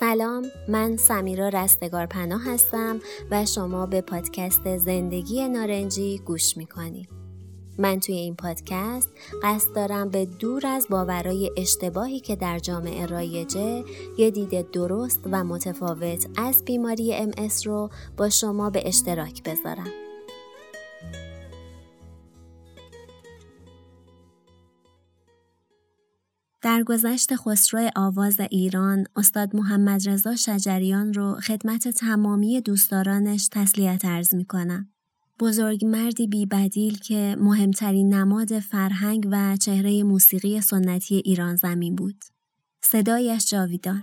سلام من سمیرا رستگار پناه هستم و شما به پادکست زندگی نارنجی گوش می‌کنید. من توی این پادکست قصد دارم به دور از باورای اشتباهی که در جامعه رایجه یه دید درست و متفاوت از بیماری ام رو با شما به اشتراک بذارم. در گذشت خسرو آواز ایران استاد محمد رضا شجریان رو خدمت تمامی دوستدارانش تسلیت ارز می کنم. بزرگ مردی بی بدیل که مهمترین نماد فرهنگ و چهره موسیقی سنتی ایران زمین بود. صدایش جاویدان.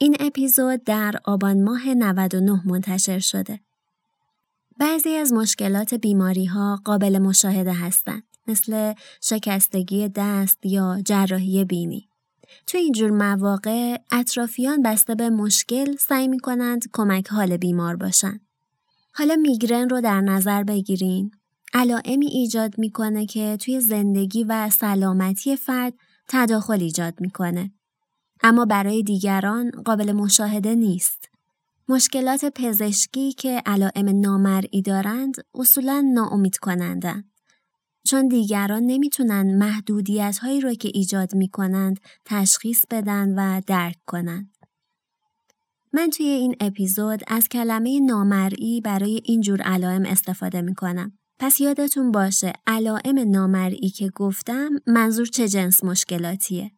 این اپیزود در آبان ماه 99 منتشر شده. بعضی از مشکلات بیماری ها قابل مشاهده هستند مثل شکستگی دست یا جراحی بینی. تو اینجور مواقع اطرافیان بسته به مشکل سعی می کنند کمک حال بیمار باشند. حالا میگرن رو در نظر بگیرین علائمی ایجاد می‌کنه که توی زندگی و سلامتی فرد تداخل ایجاد می‌کنه. اما برای دیگران قابل مشاهده نیست. مشکلات پزشکی که علائم نامرئی دارند اصولا ناامید کنندن. چون دیگران نمی‌تونن محدودیت هایی رو که ایجاد می‌کنند تشخیص بدن و درک کنند. من توی این اپیزود از کلمه نامرئی برای اینجور علائم استفاده می‌کنم پس یادتون باشه علائم نامرئی که گفتم منظور چه جنس مشکلاتیه.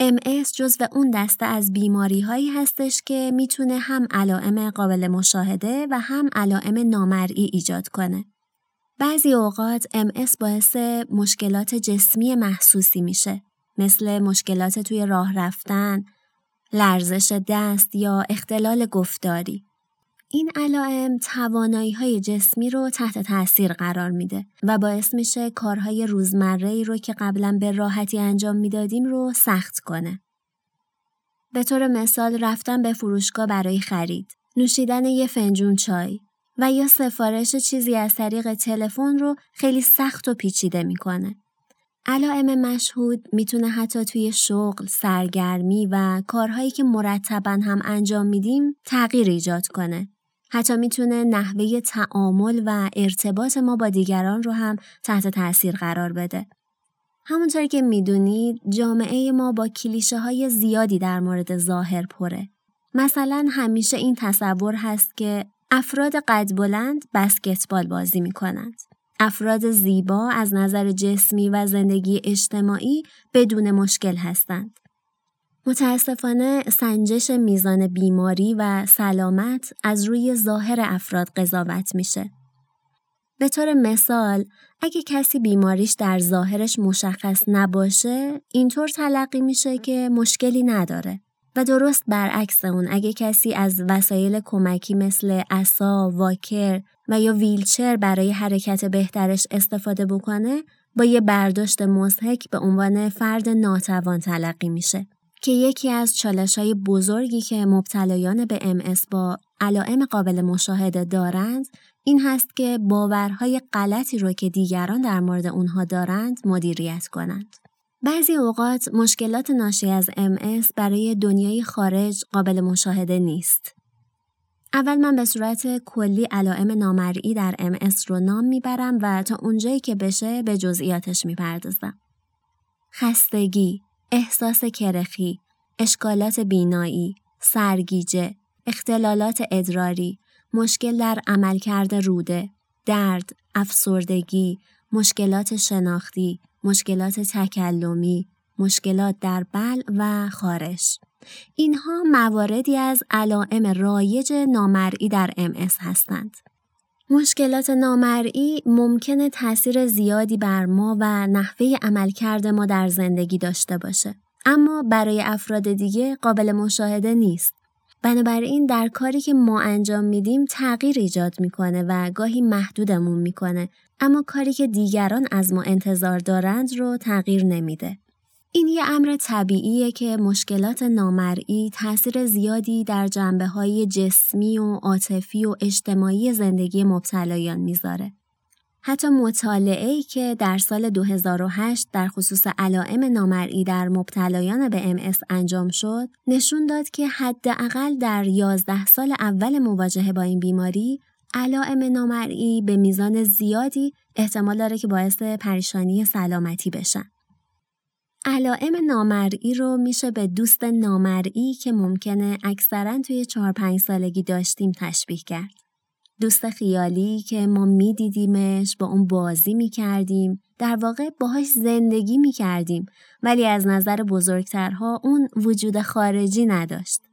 MS جزو اون دسته از بیماری هایی هستش که می‌تونه هم علائم قابل مشاهده و هم علائم نامرئی ایجاد کنه. بعضی اوقات MS باعث مشکلات جسمی محسوسی میشه مثل مشکلات توی راه رفتن، لرزش دست یا اختلال گفتاری. این علائم توانایی های جسمی رو تحت تاثیر قرار میده و باعث میشه کارهای روزمره ای رو که قبلا به راحتی انجام می‌دادیم رو سخت کنه. به طور مثال رفتن به فروشگاه برای خرید، نوشیدن یه فنجون چای و یا سفارش چیزی از طریق تلفن رو خیلی سخت و پیچیده می‌کنه. علائم مشهود می‌تونه حتی توی شغل، سرگرمی و کارهایی که مرتبا هم انجام میدیم تغییر ایجاد کنه حتی می‌تونه نحوه تعامل و ارتباط ما با دیگران رو هم تحت تاثیر قرار بده. همونطور که می‌دونید جامعه ما با کلیشه های زیادی در مورد ظاهر پره. مثلا همیشه این تصور هست که افراد قد بلند بسکتبال بازی می کنند. افراد زیبا از نظر جسمی و زندگی اجتماعی بدون مشکل هستند. متاسفانه سنجش میزان بیماری و سلامت از روی ظاهر افراد قضاوت میشه. به طور مثال اگه کسی بیماریش در ظاهرش مشخص نباشه اینطور تلقی میشه که مشکلی نداره و درست برعکس اون اگه کسی از وسایل کمکی مثل اسا، واکر و یا ویلچر برای حرکت بهترش استفاده بکنه با یه برداشت مزهک به عنوان فرد ناتوان تلقی میشه. که یکی از چالش های بزرگی که مبتلایان به ام با علائم قابل مشاهده دارند این هست که باورهای غلطی رو که دیگران در مورد اونها دارند مدیریت کنند. بعضی اوقات مشکلات ناشی از MS برای دنیای خارج قابل مشاهده نیست. اول من به صورت کلی علائم نامرئی در MS رو نام می‌برم و تا اونجایی که بشه به جزئیاتش می‌پردازم. خستگی، احساس کرخی، اشکالات بینایی، سرگیجه، اختلالات ادراری، مشکل در عملکرد روده، درد، افسردگی، مشکلات شناختی، مشکلات تکلمی، مشکلات در بل و خارش. اینها مواردی از علائم رایج نامرئی در MS هستند. مشکلات نامرئی ممکنه تاثیر زیادی بر ما و نحوه عملکرد ما در زندگی داشته باشه. اما برای افراد دیگه قابل مشاهده نیست. بنابراین در کاری که ما انجام میدیم تغییر ایجاد می‌کنه و گاهی محدودمون می‌کنه اما کاری که دیگران از ما انتظار دارند رو تغییر نمیده. این یه امر طبیعیه که مشکلات نامرئی تاثیر زیادی در جنبه های جسمی و عاطفی و اجتماعی زندگی مبتلایان می‌ذاره. حتی مطالعه‌ای که در سال 2008 در خصوص علائم نامرئی در مبتلایان به MS انجام شد، نشون داد که حداقل در 11 سال اول مواجهه با این بیماری، علائم نامرئی به میزان زیادی احتمال داره که باعث پریشانی سلامتی بشن. علائم نامرئی رو میشه به دوست نامرئی که ممکنه اکثرا توی 4-5 سالگی داشتیم تشبیه کرد. دوست خیالی که ما میدیدیمش با اون بازی می‌کردیم در واقع باهاش زندگی می‌کردیم ولی از نظر بزرگترها اون وجود خارجی نداشت.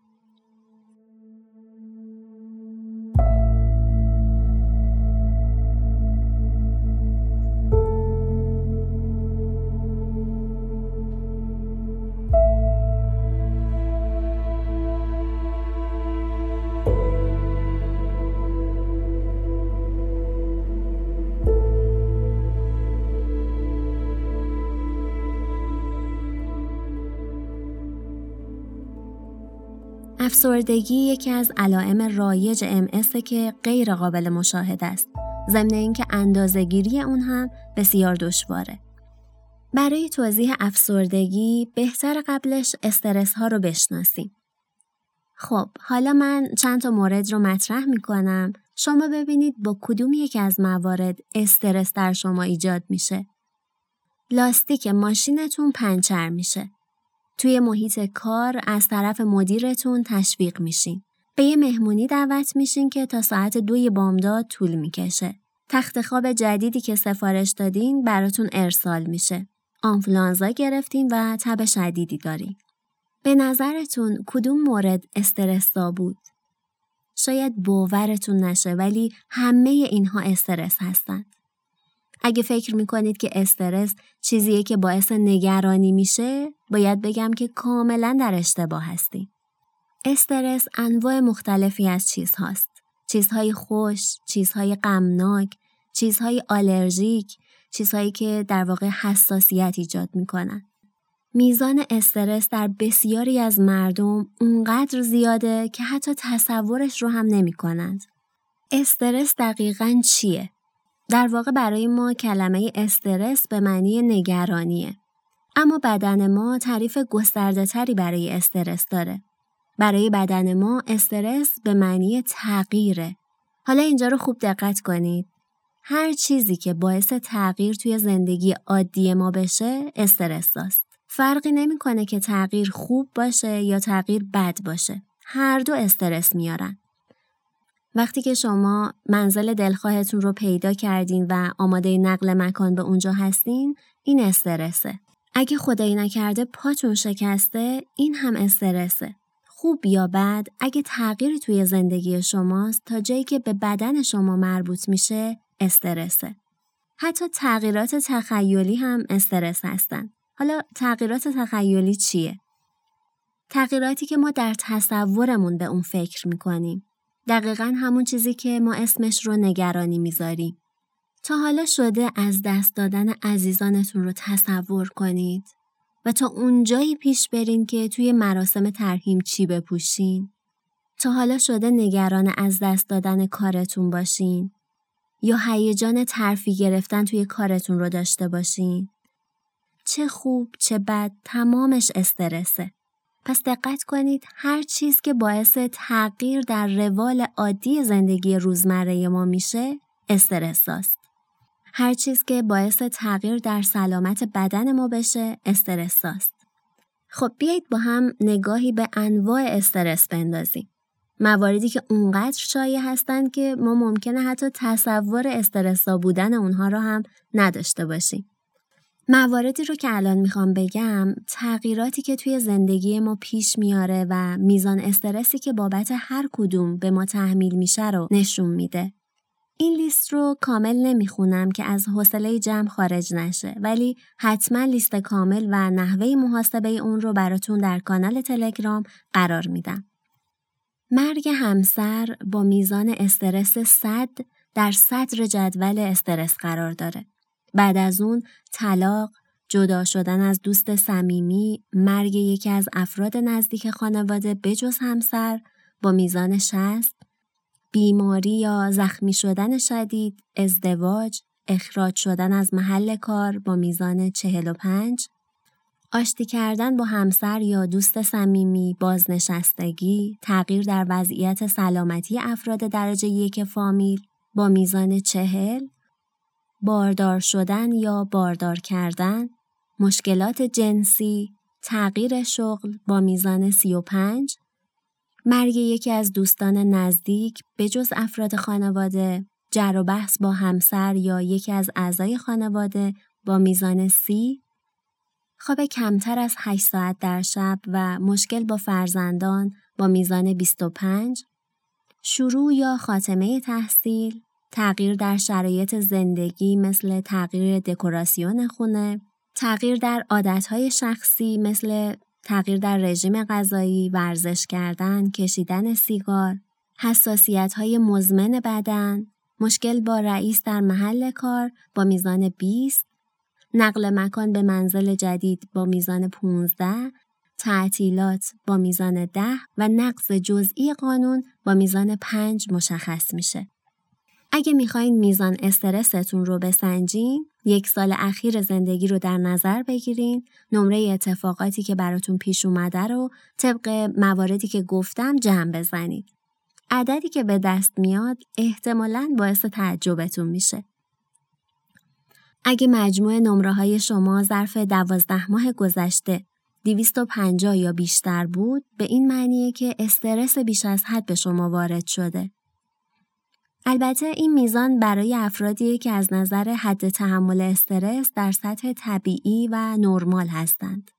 افسردگی یکی از علائم رایج MS که غیر قابل مشاهده است. ضمن اینکه اندازهگیری اون هم بسیار دشواره. برای توضیح افسردگی بهتر قبلش استرس ها رو بشناسیم. خب حالا من چند تا مورد رو مطرح می کنم شما ببینید با کدوم یکی از موارد استرس در شما ایجاد میشه. لاستیک ماشینتون پنچر میشه. توی محیط کار از طرف مدیرتون تشویق میشین. به یه مهمونی دعوت میشین که تا ساعت دوی بامداد طول می‌کشه. تخت خواب جدیدی که سفارش دادین براتون ارسال میشه. آنفلانزا گرفتین و تب شدیدی دارین. به نظرتون کدوم مورد استرسا بود؟ شاید باورتون نشه ولی همه اینها استرس هستند. اگه فکر می‌کنید که استرس چیزیه که باعث نگرانی میشه باید بگم که کاملا در اشتباه هستیم. استرس انواع مختلفی از چیزهاست. چیزهای خوش، چیزهای غمناک، چیزهای آلرژیک، چیزهایی که در واقع حساسیت ایجاد می‌کنن. میزان استرس در بسیاری از مردم اونقدر زیاده که حتی تصورش رو هم نمی کنند. استرس دقیقا چیه؟ در واقع برای ما کلمه استرس به معنی نگرانیه. اما بدن ما تعریف گسترده تری برای استرس داره. برای بدن ما استرس به معنی تغییره. حالا اینجا رو خوب دقت کنید. هر چیزی که باعث تغییر توی زندگی عادی ما بشه استرس داست. فرقی نمی‌کنه که تغییر خوب باشه یا تغییر بد باشه. هر دو استرس میارن. وقتی که شما منزل دلخواهتون رو پیدا کردین و آماده نقل مکان به اونجا هستین این استرسه. اگه خدایی نکرده پاتون شکسته این هم استرسه. خوب یا بد اگه تغییری توی زندگی شماست تا جایی که به بدن شما مربوط میشه استرسه. حتی تغییرات تخیلی هم استرس هستن. حالا تغییرات تخیلی چیه؟ تغییراتی که ما در تصورمون به اون فکر می‌کنیم. دقیقا همون چیزی که ما اسمش رو نگرانی می‌ذاریم. تا حالا شده از دست دادن عزیزانتون رو تصور کنید و تا اونجایی پیش برین که توی مراسم ترهیم چی بپوشین. تا حالا شده نگران از دست دادن کارتون باشین. یا هیجان ترفی گرفتن توی کارتون رو داشته باشین؟ چه خوب چه بد تمامش استرسه. پس دقت کنید هر چیز که باعث تغییر در روال عادی زندگی روزمره ما میشه استرس است. هر چیز که باعث تغییر در سلامت بدن ما بشه استرس است. خب بیایید با هم نگاهی به انواع استرس بندازیم. مواردی که اونقدر شایع هستند که ما ممکنه حتی تصور استرسا بودن اونها رو هم نداشته باشیم. مواردی رو که الان می‌خوام بگم تغییراتی که توی زندگی ما پیش میاره و میزان استرسی که بابت هر کدوم به ما تحمیل میشه رو نشون میده. این لیست رو کامل نمی‌خونم که از حوصله جمع خارج نشه ولی حتما لیست کامل و نحوه محاسبه اون رو براتون در کانال تلگرام قرار میدم. مرگ همسر با میزان استرس 100 در صدر جدول استرس قرار داره. بعد از اون طلاق، جدا شدن از دوست صمیمی، مرگ یکی از افراد نزدیک خانواده بجز همسر با میزان 60 بیماری یا زخمی شدن شدید، ازدواج، اخراج شدن از محل کار با میزان 45 آشتی کردن با همسر یا دوست صمیمی، بازنشستگی، تغییر در وضعیت سلامتی افراد درجه یک فامیل با میزان چهل، باردار شدن یا باردار کردن، مشکلات جنسی، تغییر شغل با میزان 35 مرگ یکی از دوستان نزدیک به جز افراد خانواده، جر و بحث با همسر یا یکی از اعضای خانواده با میزان سی، خواب کمتر از 8 ساعت در شب و مشکل با فرزندان با میزان 25، شروع یا خاتمه تحصیل، تغییر در شرایط زندگی مثل تغییر دکوراسیون خونه، تغییر در عادتهای شخصی مثل تغییر در رژیم غذایی، ورزش کردن، کشیدن سیگار، حساسیت های مزمن بدن، مشکل با رئیس در محل کار با میزان 20، نقل مکان به منزل جدید با میزان 15، تعطیلات با میزان 10 و نقض جزئی قانون با میزان 5 مشخص میشه. اگه می‌خواین میزان استرستون رو بسنجین، یک سال اخیر زندگی رو در نظر بگیرین، نمره اتفاقاتی که براتون پیش اومده رو طبق مواردی که گفتم جمع بزنید. عددی که به دست میاد احتمالاً باعث تعجبتون میشه. اگه مجموع نمره های شما ظرف دوازده ماه گذشته 250 یا بیشتر بود به این معنیه که استرس بیش از حد به شما وارد شده. البته این میزان برای افرادی که از نظر حد تحمل استرس در سطح طبیعی و نرمال هستند.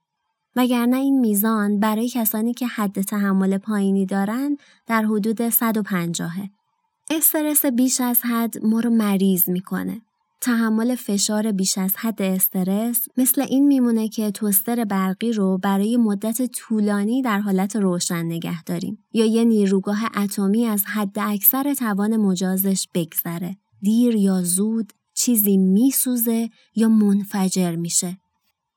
وگرنه این میزان برای کسانی که حد تحمل پایینی دارند در حدود 150. استرس بیش از حد ما رو مریض می‌کنه. تحمل فشار بیش از حد استرس مثل این میمونه که توستر برقی رو برای مدت طولانی در حالت روشن نگه داریم یا یه نیروگاه اتمی از حد اکثر توان مجازش بگذره. دیر یا زود چیزی میسوزه یا منفجر میشه.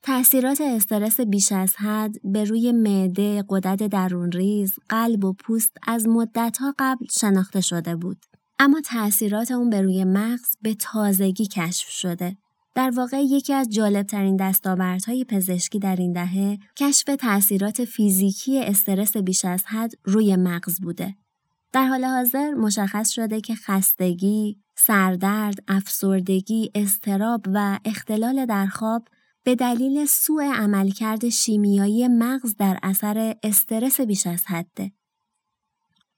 تأثیرات استرس بیش از حد به روی معده، قدرت درون ریز، قلب و پوست از مدتها قبل شناخته شده بود. اما تأثیرات اون به روی مغز به تازگی کشف شده. در واقع یکی از جالبترین دستاوردهای پزشکی در این دهه کشف تأثیرات فیزیکی استرس بیش از حد روی مغز بوده. در حال حاضر مشخص شده که خستگی، سردرد، افسردگی، استراب و اختلال در خواب به دلیل سوء عملکرد شیمیایی مغز در اثر استرس بیش از حده.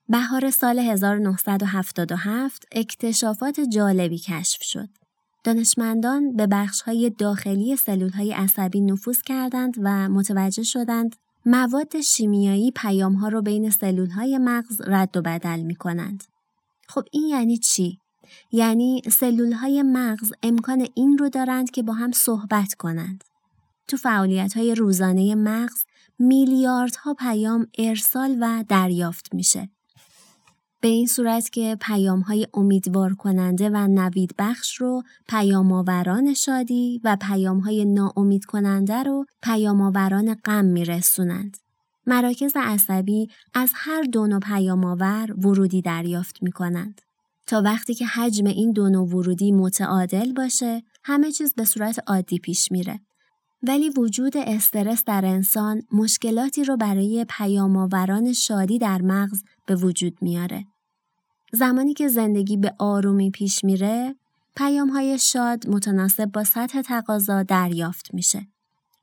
بهار سال 1977 اکتشافات جالبی کشف شد. دانشمندان به بخش‌های داخلی سلول‌های عصبی نفوذ کردند و متوجه شدند مواد شیمیایی پیام‌ها رو بین سلول‌های مغز رد و بدل می‌کنند. خب این یعنی چی؟ یعنی سلول‌های مغز امکان این رو دارند که با هم صحبت کنند. تو فعالیت‌های روزانه مغز میلیاردها پیام ارسال و دریافت میشه. به این صورت که پیام های امیدوار کننده و نوید بخش رو پیام آوران شادی و پیام های ناامید کننده رو پیام آوران غم میرسونند. مراکز عصبی از هر دو نوع پیام آور ورودی دریافت می کنند. تا وقتی که حجم این دو نوع ورودی متعادل باشه همه چیز به صورت عادی پیش میره. ولی وجود استرس در انسان مشکلاتی رو برای پیامآوران شادی در مغز به وجود میاره. زمانی که زندگی به آرومی پیش میره، پیام های شاد متناسب با سطح تقاضا دریافت میشه.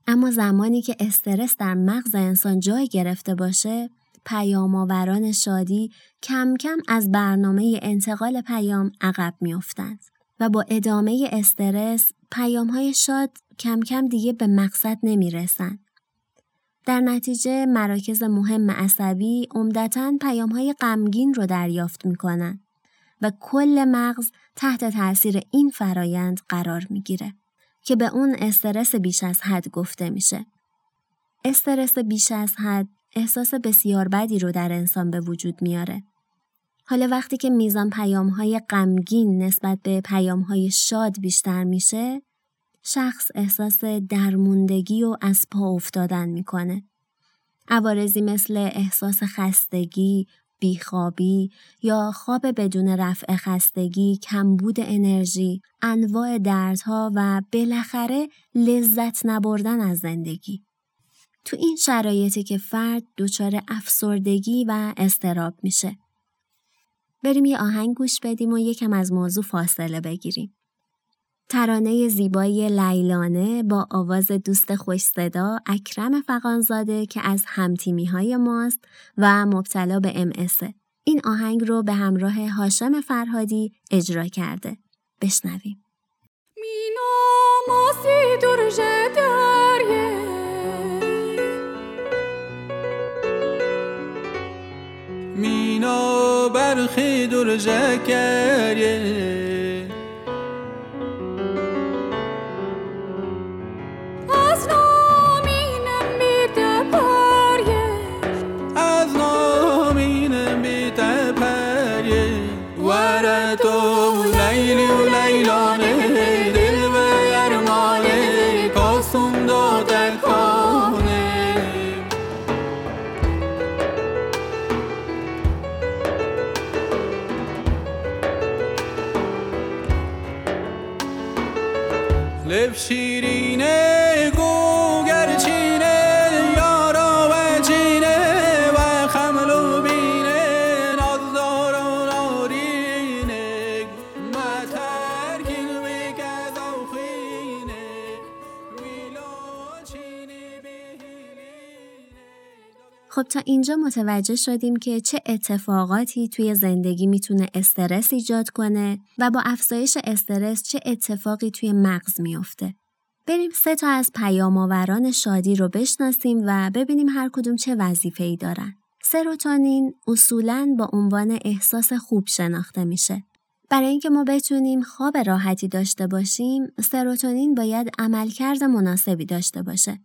اما زمانی که استرس در مغز انسان جای گرفته باشه، پیام آوران شادی کم کم از برنامه انتقال پیام عقب میافتند و با ادامه استرس پیام های شاد کم کم دیگه به مقصد نمی رسند. در نتیجه مراکز مهم عصبی عمدتا پیام های غمگین رو دریافت می کنن و کل مغز تحت تاثیر این فرایند قرار می‌گیره که به اون استرس بیش از حد گفته میشه. استرس بیش از حد احساس بسیار بدی رو در انسان به وجود میاره. حالا وقتی که میزان پیام های غمگین نسبت به پیام های شاد بیشتر میشه، شخص احساس درموندگی و از پا افتادن می‌کنه. عوارضی مثل احساس خستگی، بیخوابی یا خواب بدون رفع خستگی، کمبود انرژی، انواع دردها و بالاخره لذت نبردن از زندگی. تو این شرایطی که فرد دچار افسردگی و استراب میشه. بریم یه آهنگ گوش بدیم و یکم از موضوع فاصله بگیریم. ترانه زیبای لیلانه با آواز دوست خوش صدا اکرم فقانزاده که از همتیمی های ماست و مبتلا به ام این آهنگ رو به همراه هاشم فرهادی اجرا کرده. بشنویم. مینا برخی درجه لب شیرینه تا اینجا متوجه شدیم که چه اتفاقاتی توی زندگی می‌تونه استرس ایجاد کنه و با افزایش استرس چه اتفاقی توی مغز میافته. بریم سه تا از پیامآوران شادی رو بشناسیم و ببینیم هر کدوم چه وظیفه ای دارن. سروتونین اصولاً با عنوان احساس خوب شناخته میشه. برای اینکه ما بتونیم خواب راحتی داشته باشیم، سروتونین باید عملکرد مناسبی داشته باشه.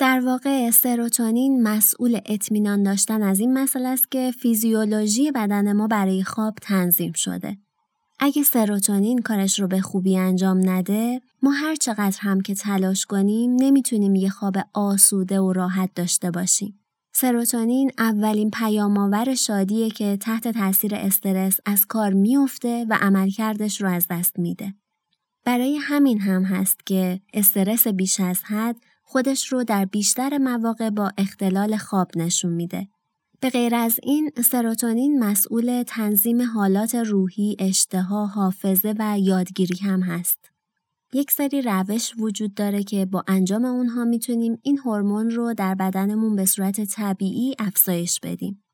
در واقع سروتونین مسئول اطمینان داشتن از این مسئله است که فیزیولوژی بدن ما برای خواب تنظیم شده. اگه سروتونین کارش رو به خوبی انجام نده، ما هر چقدر هم که تلاش کنیم نمی‌تونیم یه خواب آسوده و راحت داشته باشیم. سروتونین اولین پیامآور شادیه که تحت تاثیر استرس از کار میفته و عملکردش رو از دست میده. برای همین هم هست که استرس بیش از حد خودش رو در بیشتر مواقع با اختلال خواب نشون میده. به غیر از این سروتونین مسئول تنظیم حالات روحی، اشتها، حافظه و یادگیری هم هست. یک سری روش وجود داره که با انجام اونها می‌تونیم این هورمون رو در بدنمون به صورت طبیعی افزایش بدیم.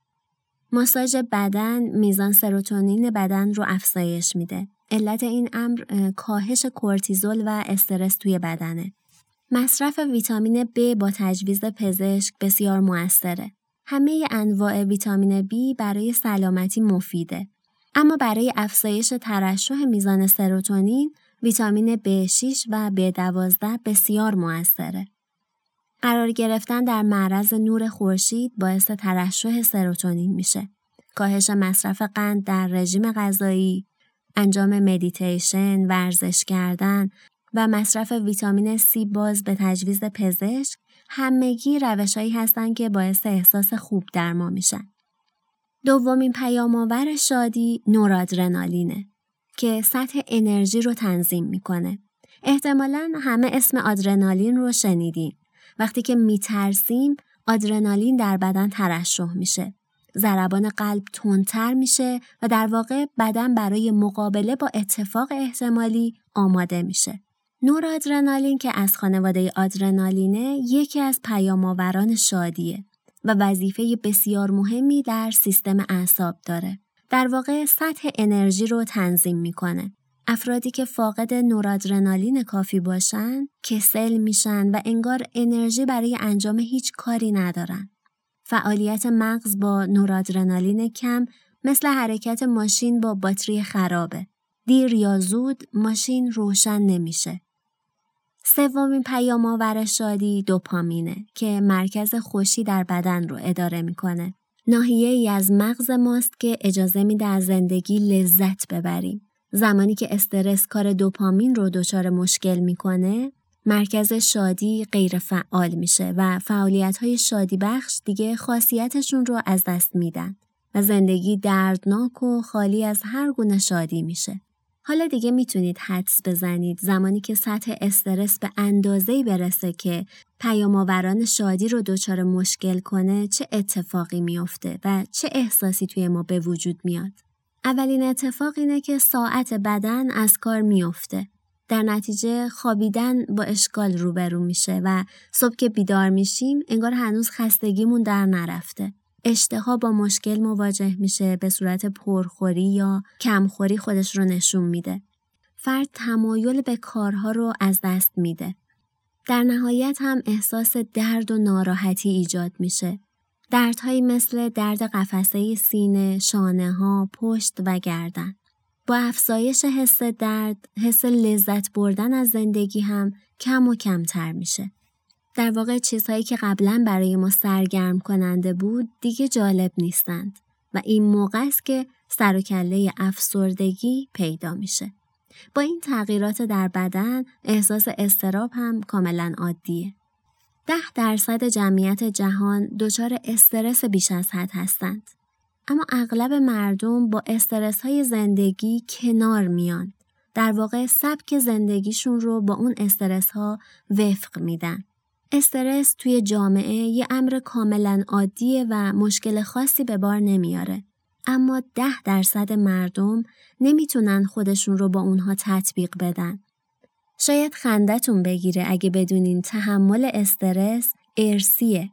ماساژ بدن میزان سروتونین بدن رو افزایش میده. علت این امر کاهش کورتیزول و استرس توی بدنه. مصرف ویتامین B با تجویز پزشک بسیار موثره. همه انواع ویتامین B برای سلامتی مفیده. اما برای افزایش ترشح میزان سروتونین، ویتامین B6 و B12 بسیار موثره. قرار گرفتن در معرض نور خورشید باعث ترشح سروتونین میشه. کاهش مصرف قند در رژیم غذایی، انجام مدیتیشن، ورزش کردن و مصرف ویتامین C باز به تجویز پزشک همگی روشهایی هستند که باعث احساس خوب در ما میشن. دومین پیامآور شادی نورادرنالینه که سطح انرژی رو تنظیم می‌کنه. احتمالا همه اسم آدرنالین رو شنیدین. وقتی که میترسیم آدرنالین در بدن ترشح میشه. ضربان قلب تندتر میشه و در واقع بدن برای مقابله با اتفاق احتمالی آماده میشه. نورادرنالین که از خانواده آدرنالینه یکی از پیامآوران شادیه و وظیفه بسیار مهمی در سیستم اعصاب داره. در واقع سطح انرژی رو تنظیم می‌کنه. افرادی که فاقد نورادرنالین کافی باشن کسل میشن و انگار انرژی برای انجام هیچ کاری ندارن. فعالیت مغز با نورادرنالین کم مثل حرکت ماشین با باتری خرابه. دیر یا زود ماشین روشن نمیشه. سومین پیام آور شادی دوپامینه که مرکز خوشی در بدن رو اداره می‌کنه. ناحیه ای از مغز ماست که اجازه میده از زندگی لذت ببریم. زمانی که استرس کار دوپامین رو دچار مشکل می‌کنه، مرکز شادی غیر فعال میشه و فعالیت های شادی بخش دیگه خاصیتشون رو از دست میدن و زندگی دردناک و خالی از هر گونه شادی میشه. حالا دیگه می‌تونید حدس بزنید زمانی که سطح استرس به اندازه‌ای برسه که پیامآوران شادی رو دچار مشکل کنه چه اتفاقی میافته و چه احساسی توی ما به وجود میاد. اولین اتفاق اینه که ساعت بدن از کار میافته. در نتیجه خوابیدن با اشکال روبرو میشه و صبح که بیدار میشیم انگار هنوز خستگیمون در نرفته. اشتها با مشکل مواجه میشه به صورت پرخوری یا کمخوری خودش رو نشون میده. فرد تمایل به کارها رو از دست میده. در نهایت هم احساس درد و ناراحتی ایجاد میشه. دردهایی مثل درد قفسه سینه، شانه ها، پشت و گردن. با افزایش حس درد، حس لذت بردن از زندگی هم کم و کمتر میشه. در واقع چیزهایی که قبلا برای ما سرگرم کننده بود دیگه جالب نیستند و این موقع است که سر و کله افسردگی پیدا میشه. با این تغییرات در بدن احساس استراب هم کاملا عادیه. ده درصد جمعیت جهان دچار استرس بیش از حد هستند. اما اغلب مردم با استرس های زندگی کنار میان. در واقع سبک زندگیشون رو با اون استرس ها وفق میدن. استرس توی جامعه یه امر کاملا عادیه و مشکل خاصی به بار نمیاره. اما ده درصد مردم نمی‌تونن خودشون رو با اونها تطبیق بدن. شاید خندتون بگیره اگه بدونین تحمل استرس ارسیه.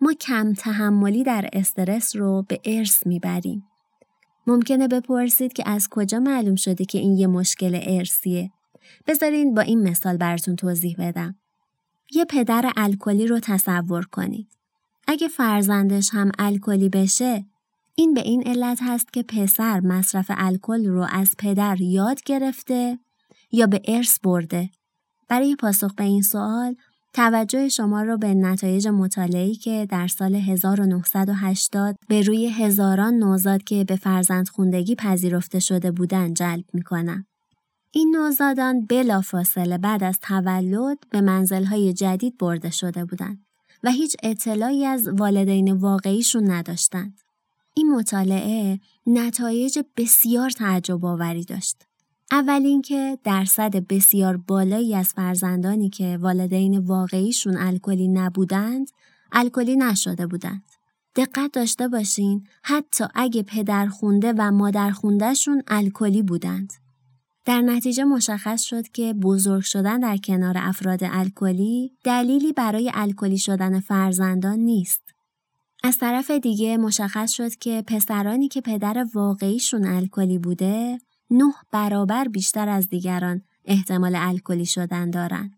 ما کم تحملی در استرس رو به ارث می‌بریم. ممکنه بپرسید که از کجا معلوم شده که این یه مشکل ارسیه. بذارین با این مثال براتون توضیح بدم. یه پدر الکلی رو تصور کنید. اگه فرزندش هم الکلی بشه، این به این علت هست که پسر مصرف الکل رو از پدر یاد گرفته یا به ارث برده. برای پاسخ به این سوال، توجه شما رو به نتایج مطالعه‌ای که در سال 1980 به روی هزاران نوزاد که به فرزند خوندگی پذیرفته شده بودند جلب می‌کنم. این نوزادان بلافاصله بعد از تولد به منزلهای جدید برده شده بودند و هیچ اطلاعی از والدین واقعیشون نداشتند. این مطالعه نتایج بسیار تعجب آوری داشت. اول اینکه درصد بسیار بالایی از فرزندانی که والدین واقعیشون الکلی نبودند، الکلی نشده بودند. دقت داشته باشین حتی اگه پدر خونده و مادر خوندهشون الکلی بودند. در نتیجه مشخص شد که بزرگ شدن در کنار افراد الکلی دلیلی برای الکلی شدن فرزندان نیست. از طرف دیگه مشخص شد که پسرانی که پدر واقعیشون الکلی بوده نه برابر بیشتر از دیگران احتمال الکلی شدن دارن.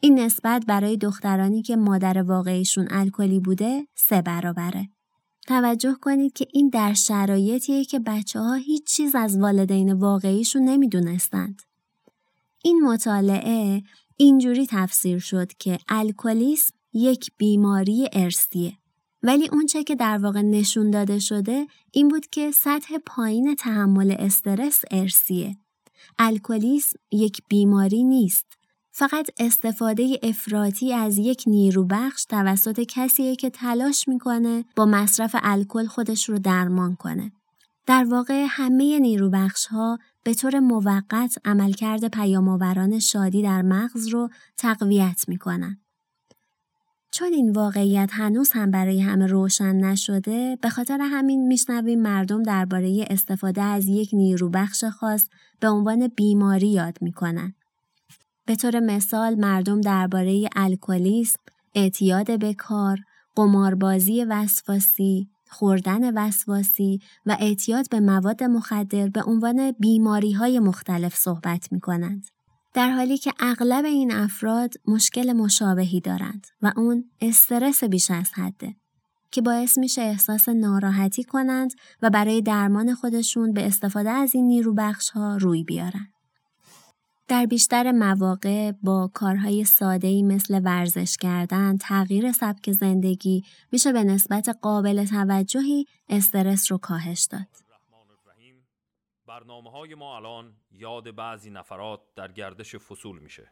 این نسبت برای دخترانی که مادر واقعیشون الکلی بوده سه برابره. توجه کنید که این در شرایطیه که بچه ها هیچ چیز از والدین واقعیشون نمی‌دونستند. این مطالعه اینجوری تفسیر شد که الکلیسم یک بیماری ارسیه. ولی اونچه که در واقع نشون داده شده این بود که سطح پایین تحمل استرس ارسیه. الکلیسم یک بیماری نیست. فقط استفاده افراطی از یک نیرو بخش توسط کسیه که تلاش می‌کنه با مصرف الکل خودش رو درمان کنه. در واقع همه نیرو بخش ها به طور موقت عملکرد پیامآوران شادی در مغز رو تقویت می‌کنن. چون این واقعیت هنوز هم برای همه روشن نشده به خاطر همین میشنویم مردم درباره استفاده از یک نیرو بخش خاص به عنوان بیماری یاد می‌کنن. به طور مثال مردم درباره الکلیسم، اعتیاد به کار، قماربازی وسواسی، خوردن وسواسی و اعتیاد به مواد مخدر به عنوان بیماری های مختلف صحبت می کنند. در حالی که اغلب این افراد مشکل مشابهی دارند و اون استرس بیش از حده که باعث میشه احساس ناراحتی کنند و برای درمان خودشون به استفاده از این نیرو بخش ها روی بیارن. در بیشتر مواقع با کارهای ساده‌ای مثل ورزش کردن، تغییر سبک زندگی میشه به نسبت قابل توجهی استرس رو کاهش داد. برنامه های ما الان یاد بعضی نفرات در گردش فصول میشه.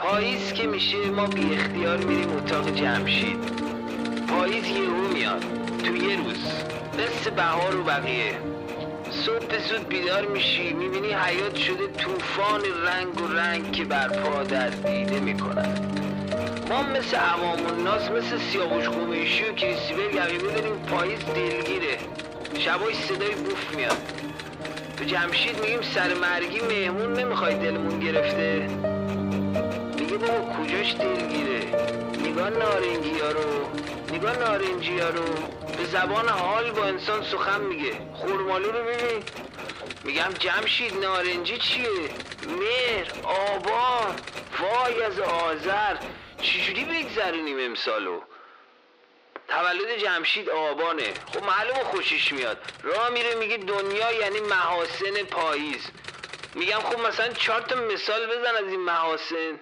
پاییز که میشه ما بی اختیار میریم اتاق جمشید. پاییز یهو میاد. تو یه روز. مثل بهار و بقیه. صبح زود بیدار میشی. می‌بینی حیات شده طوفان رنگ و رنگ که برپا در دیده می‌کنن ما مثل عوام الناس مثل سیاوش قمیشی و کریستیبر یقیبه داریم پاییز دلگیره. شبای صدای بوف میاد. تو جمشید میگیم سر مرگی مهمون نمی‌خوای دلمون گرفته. کجاش دلگیره نگاه نارنجی ها رو. نگاه نارنجی ها رو. به زبان حال با انسان سخن میگه. خورمالو رو ببین میگم جمشید نارنجی چیه؟ مهر آبان وای از آذر. چجوری بگذرونیم امسالو؟ تولد جمشید آبانه. خب معلوم خوشش میاد. راه میره میگه دنیا یعنی محاسن پاییز. میگم خب مثلا چهار تا مثال بزن از این محاسن.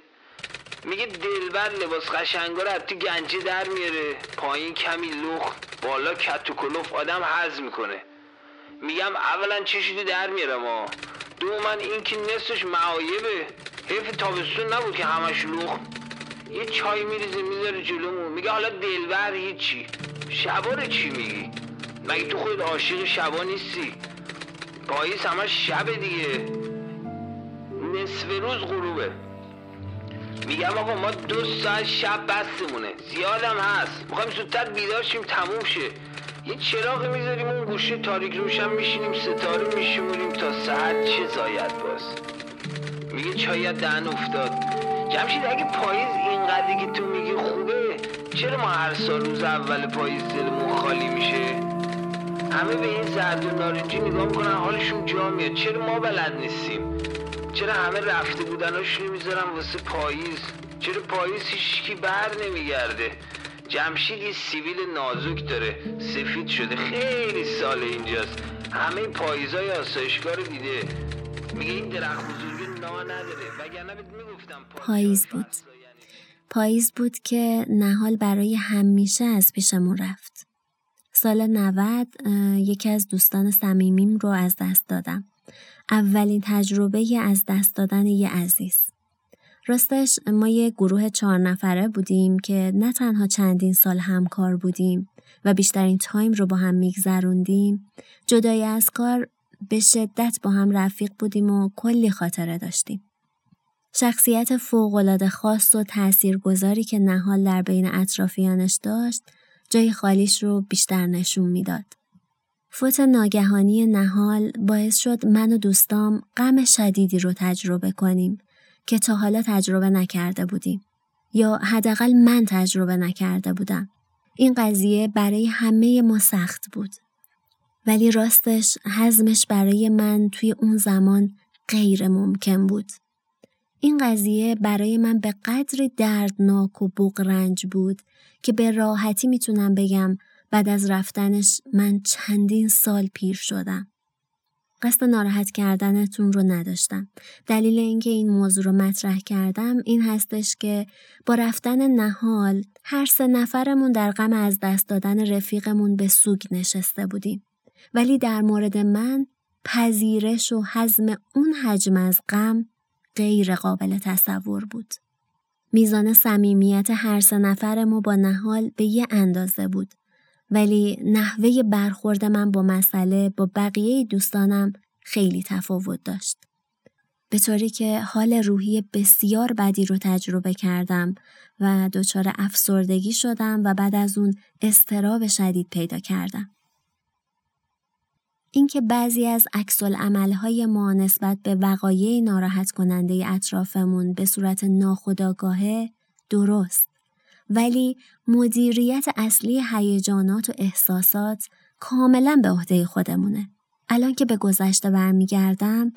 میگه دلبر لباس قشنگا رو تو گنجه در میاره. پایین کمی لخت بالا کت و کلوف آدم حز می‌کنه. میگم اولا چشیدو در میاره ما دو من این که نصفش معایبه. حیف تابستون نبود که همش لخت. یه چای میریزه می‌ذاره جلومون. میگه حالا دلبر هیچی. شبا چی میگی؟ مگه تو خود عاشق شبا نیستی؟ پاییز همش شب دیگه. نصف روز غروبه. میگم آقا ما دو ساعت شب بستمونه. زیادم هست. می‌خوایم زودتر بیدار شیم تموم شه. یه چراغ می‌ذاریم اون گوشه تاریک روشن میشینیم ستاره میشمونیم تا ساعت چه زاید باز. میگه چایت دهن افتاد. جمشید اگه پاییز اینقدری که تو میگی خوبه چرا ما هر سال روز اول پاییز دلمون خالی میشه؟ همه به این زرد و نارنجی نگاه می‌کنن حالشون جا میاد. چرا ما بلد نیستیم؟ چرا همه رفته بودناشونو می‌ذارن واسه پاییز؟ چرا پاییز هیچکی بر نمیگرده؟ جمشید یه سیبیل نازک داره سفید شده خیلی سال اینجاست. همه پاییزای آسایشگاه رو دیده. میگه این درخت بزرگی نا نداره. وگرنه می‌گفتم پاییز بود. پاییز بود که نهال برای همیشه از پیشمون رفت. سال 90 یکی از دوستان صمیمیم رو از دست دادم. اولین تجربه از دست دادن یه عزیز. راستش ما یه گروه چهار نفره بودیم که نه تنها چندین سال همکار بودیم و بیشترین تایم رو با هم میگذروندیم جدای از کار به شدت با هم رفیق بودیم و کلی خاطره داشتیم. شخصیت فوقالعاده خاص و تاثیرگذاری که نهال در بین اطرافیانش داشت جای خالیش رو بیشتر نشون می‌داد. فوت ناگهانی نهال باعث شد من و دوستام غم شدیدی رو تجربه کنیم که تا حالا تجربه نکرده بودیم یا حداقل من تجربه نکرده بودم. این قضیه برای همه ما سخت بود. ولی راستش حزمش برای من توی اون زمان غیر ممکن بود. این قضیه برای من به قدری دردناک و بغرنج بود که به راحتی می‌تونم بگم بعد از رفتنش من چندین سال پیر شدم. قصد ناراحت کردنتون رو نداشتم. دلیل اینکه این موضوع رو مطرح کردم این هستش که با رفتن نهال هر سه نفرمون در غم از دست دادن رفیقمون به سوگ نشسته بودیم. ولی در مورد من پذیرش و حزم اون حجم از غم غیر قابل تصور بود. میزان صمیمیت هر سه نفرمون با نهال به یه اندازه بود. ولی نحوه برخورد من با مسئله با بقیه دوستانم خیلی تفاوت داشت. به طوری که حال روحی بسیار بدی رو تجربه کردم و دچار افسردگی شدم و بعد از اون استراب شدید پیدا کردم. اینکه بعضی از عکس های ما نسبت به وقایع ناراحت کننده اطرافمون به صورت ناخودآگاهه درست ولی مدیریت اصلی هیجانات و احساسات کاملا به عهده خودمونه. الان که به گذشته برمیگردم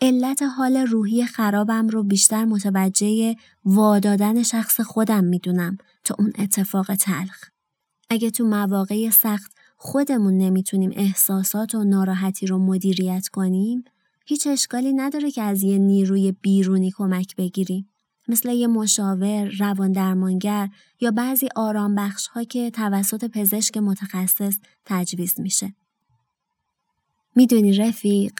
علت حال روحی خرابم رو بیشتر متوجه وادادن شخص خودم می‌دونم تا اون اتفاق تلخ. اگه تو مواقع سخت خودمون نمی‌تونیم احساسات و ناراحتی رو مدیریت کنیم هیچ اشکالی نداره که از یه نیروی بیرونی کمک بگیریم. مثل یه مشاور، روان درمانگر یا بعضی آرام بخش ها که توسط پزشک متخصص تجویز میشه. می‌دونی رفیق،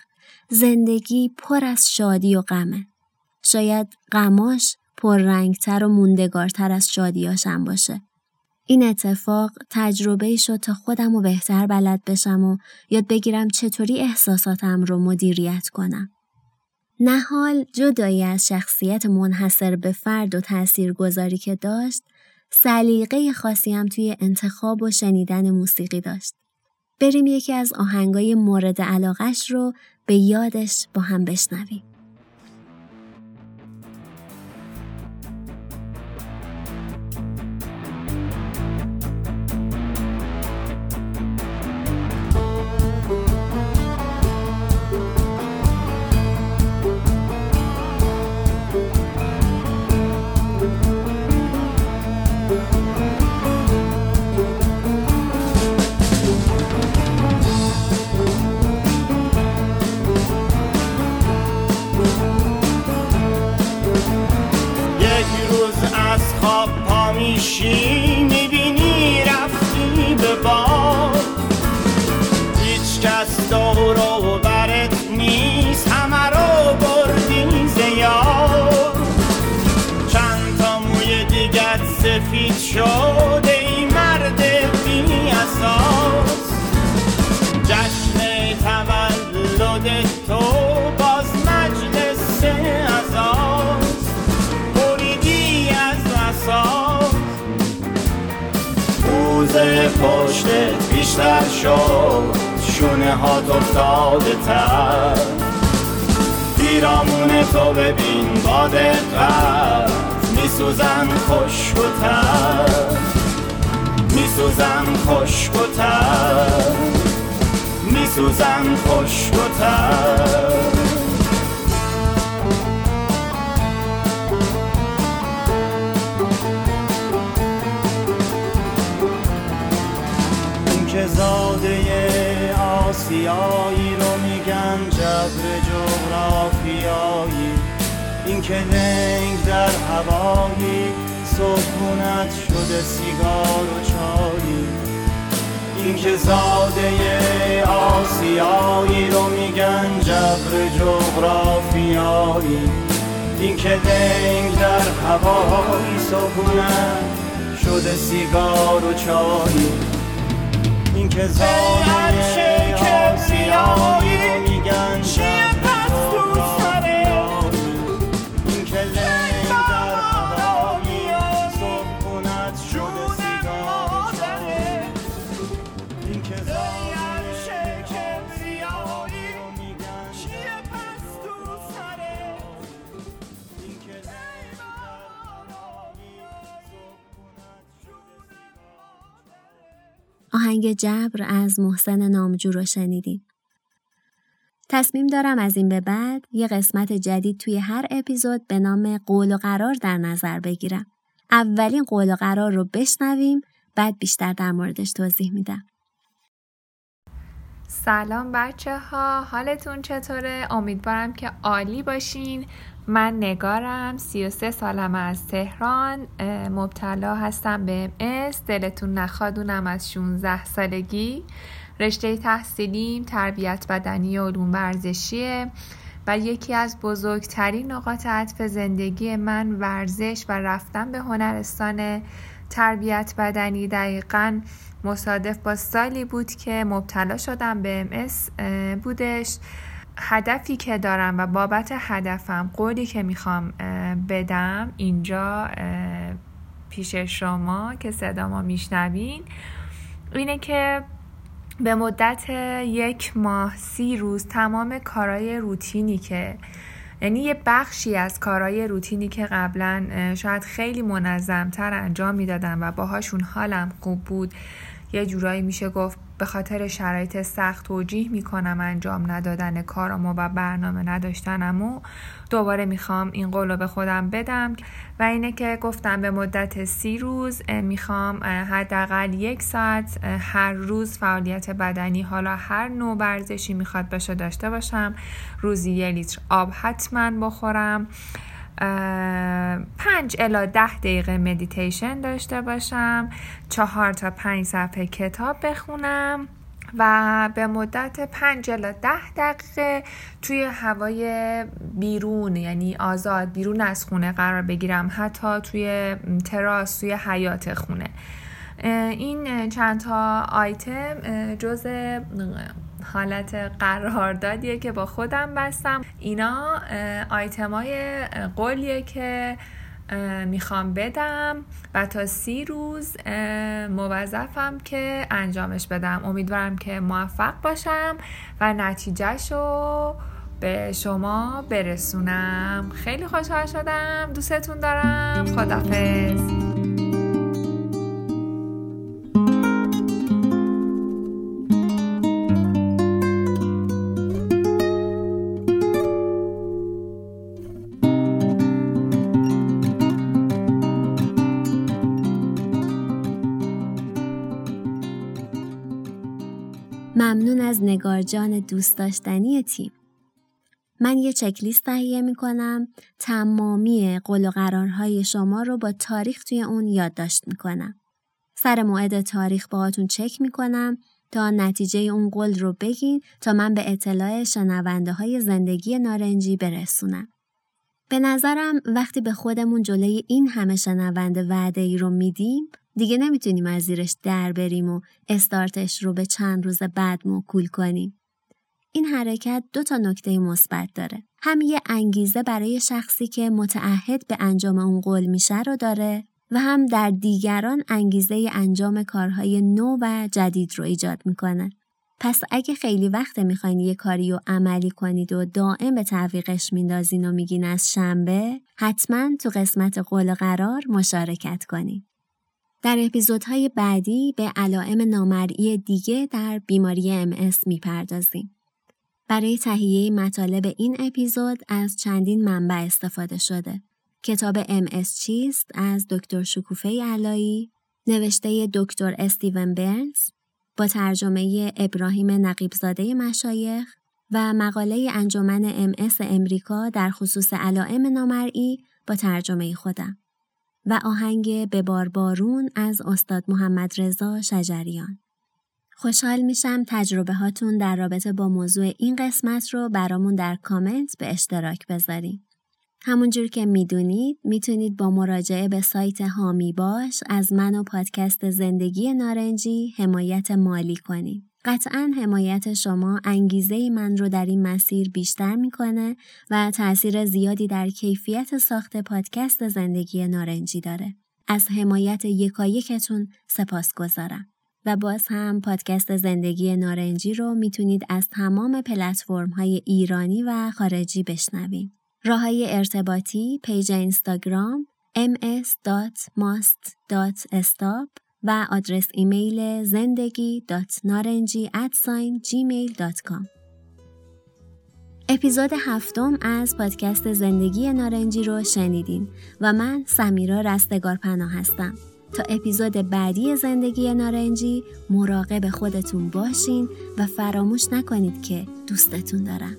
زندگی پر از شادی و غمه. شاید غماش پررنگتر و موندگارتر از شادیاشم باشه. این اتفاق تجربه شد تا خودم رو بهتر بلد بشم و یاد بگیرم چطوری احساساتم رو مدیریت کنم. نهال جدایی از شخصیت منحصر به فرد و گذاری که داشت، سلیقه خاصی هم توی انتخاب و شنیدن موسیقی داشت. بریم یکی از آهنگای مورد علاقش رو به یادش با هم بشنویم. She پشتت بیشتر شد شونه ها افتاده تر. پیرامون تو ببین با دقت میسوزن خشک و تر. میسوزن خشک و تر. میسوزن خشک و تر. زاده آسیایی رو میگن جبر جغرافیایی. این که لنگ در هوایی سکونت شده سیگار و چایی. این که زاده آسیایی رو میگن جبر جغرافیایی. این که لنگ در هوایی سکونت شده سیگار و چایی. این که زانه آسیایی رو میگن آهنگ جبر از محسن نامجو رو شنیدیم. تصمیم دارم از این به بعد یه قسمت جدید توی هر اپیزود به نام قول و قرار در نظر بگیرم. اولین قول و قرار رو بشنویم بعد بیشتر در موردش توضیح میدم. سلام بچه ها حالتون چطوره؟ امیدوارم که عالی باشین من نگارم 33 سالم از تهران مبتلا هستم به MS دلتون نخوادونم از 16 سالگی. رشته تحصیلیم تربیت بدنی و علوم ورزشیه و یکی از بزرگترین نقاط عطف زندگی من ورزش و رفتن به هنرستان تربیت بدنی. دقیقا مصادف با سالی بود که مبتلا شدم به MS بودش. هدفی که دارم و بابت هدفم قولی که می‌خوام بدم اینجا پیش شما که صدا ما میشنوین اینه که به مدت یک ماه سی روز تمام کارهای روتینی که یعنی یه بخشی از کارهای روتینی که قبلا شاید خیلی منظمتر انجام می‌دادم و باهاشون حالم خوب بود یه جورایی میشه گفت به خاطر شرایط سخت توجیه می‌کنم انجام ندادن کارامو و برنامه نداشتنم و دوباره می‌خوام این قول به خودم بدم و اینه که گفتم به مدت سی روز می‌خوام حداقل یک ساعت هر روز فعالیت بدنی. حالا هر نوع ورزشی می‌خواد بشه داشته باشم. روزی یه لیتر آب حتما بخورم. پنج الی ده دقیقه مدیتیشن داشته باشم. چهار تا پنج صفحه کتاب بخونم و به مدت پنج الی ده دقیقه توی هوای بیرون یعنی آزاد بیرون از خونه قرار بگیرم حتی توی تراس توی حیات خونه. این چند تا آیتم جز حالت قراردادیه که با خودم بستم. اینا آیتمای قولیه که می‌خوام بدم و تا سی روز موظفم که انجامش بدم. امیدوارم که موفق باشم و نتیجهش رو به شما برسونم. خیلی خوشحال شدم. دوستتون دارم. خدافز نگارجان دوست داشتنی تیم. من یه چکلیست تهیه می کنم تمامی قول و قرارهای شما رو با تاریخ توی اون یادداشت می کنم. سر موعد تاریخ باهاتون چک می کنم تا نتیجه اون قول رو بگین تا من به اطلاع شنونده های زندگی نارنجی برسونم. به نظرم وقتی به خودمون جلوی این همه شنونده وعده ای رو میدیم دیگه نمی‌تونیم از زیرش در بریم و استارتش رو به چند روز بعد موکول کنیم. این حرکت دو تا نکته مثبت داره. هم یه انگیزه برای شخصی که متعهد به انجام اون قول میشه رو داره و هم در دیگران انگیزه انجام کارهای نو و جدید رو ایجاد می‌کنه. پس اگه خیلی وقت می‌خواین یه کاری رو عملی کنید و دائم به تعویقش میندازین و میگین از شنبه حتما تو قسمت قول قرار مشارکت کنید. در اپیزودهای بعدی به علائم نامرئی دیگه در بیماری MS می‌پردازیم. برای تهیه مطالب این اپیزود از چندین منبع استفاده شده. کتاب MS چیست از دکتر شکوفه علایی، نوشته دکتر استیون برنز با ترجمه ابراهیم نقیبزاده مشایخ و مقاله انجمن MS امریکا در خصوص علائم نامرئی با ترجمه خودم. و آهنگ به بارون از استاد محمد رضا شجریان. خوشحال میشم تجربه هاتون در رابطه با موضوع این قسمت رو برامون در کامنت به اشتراک بذاریم. همونجور که می‌دونید می‌تونید با مراجعه به سایت هامی باش از من و پادکست زندگی نارنجی حمایت مالی کنید. قطعا حمایت شما انگیزه من رو در این مسیر بیشتر می‌کنه و تاثیر زیادی در کیفیت ساخت پادکست زندگی نارنجی داره. از حمایت یکایکتون سپاسگزارم. و باز هم پادکست زندگی نارنجی رو می‌تونید از تمام پلتفرم های ایرانی و خارجی بشنوید. راه های ارتباطی پیج اینستاگرام ms.mast.stop و آدرس ایمیل زندگی اپیزود هفتم از پادکست زندگی نارنجی رو شنیدین و من سمیرا رستگار پناه هستم. تا اپیزود بعدی زندگی نارنجی مراقب خودتون باشین و فراموش نکنید که دوستتون دارم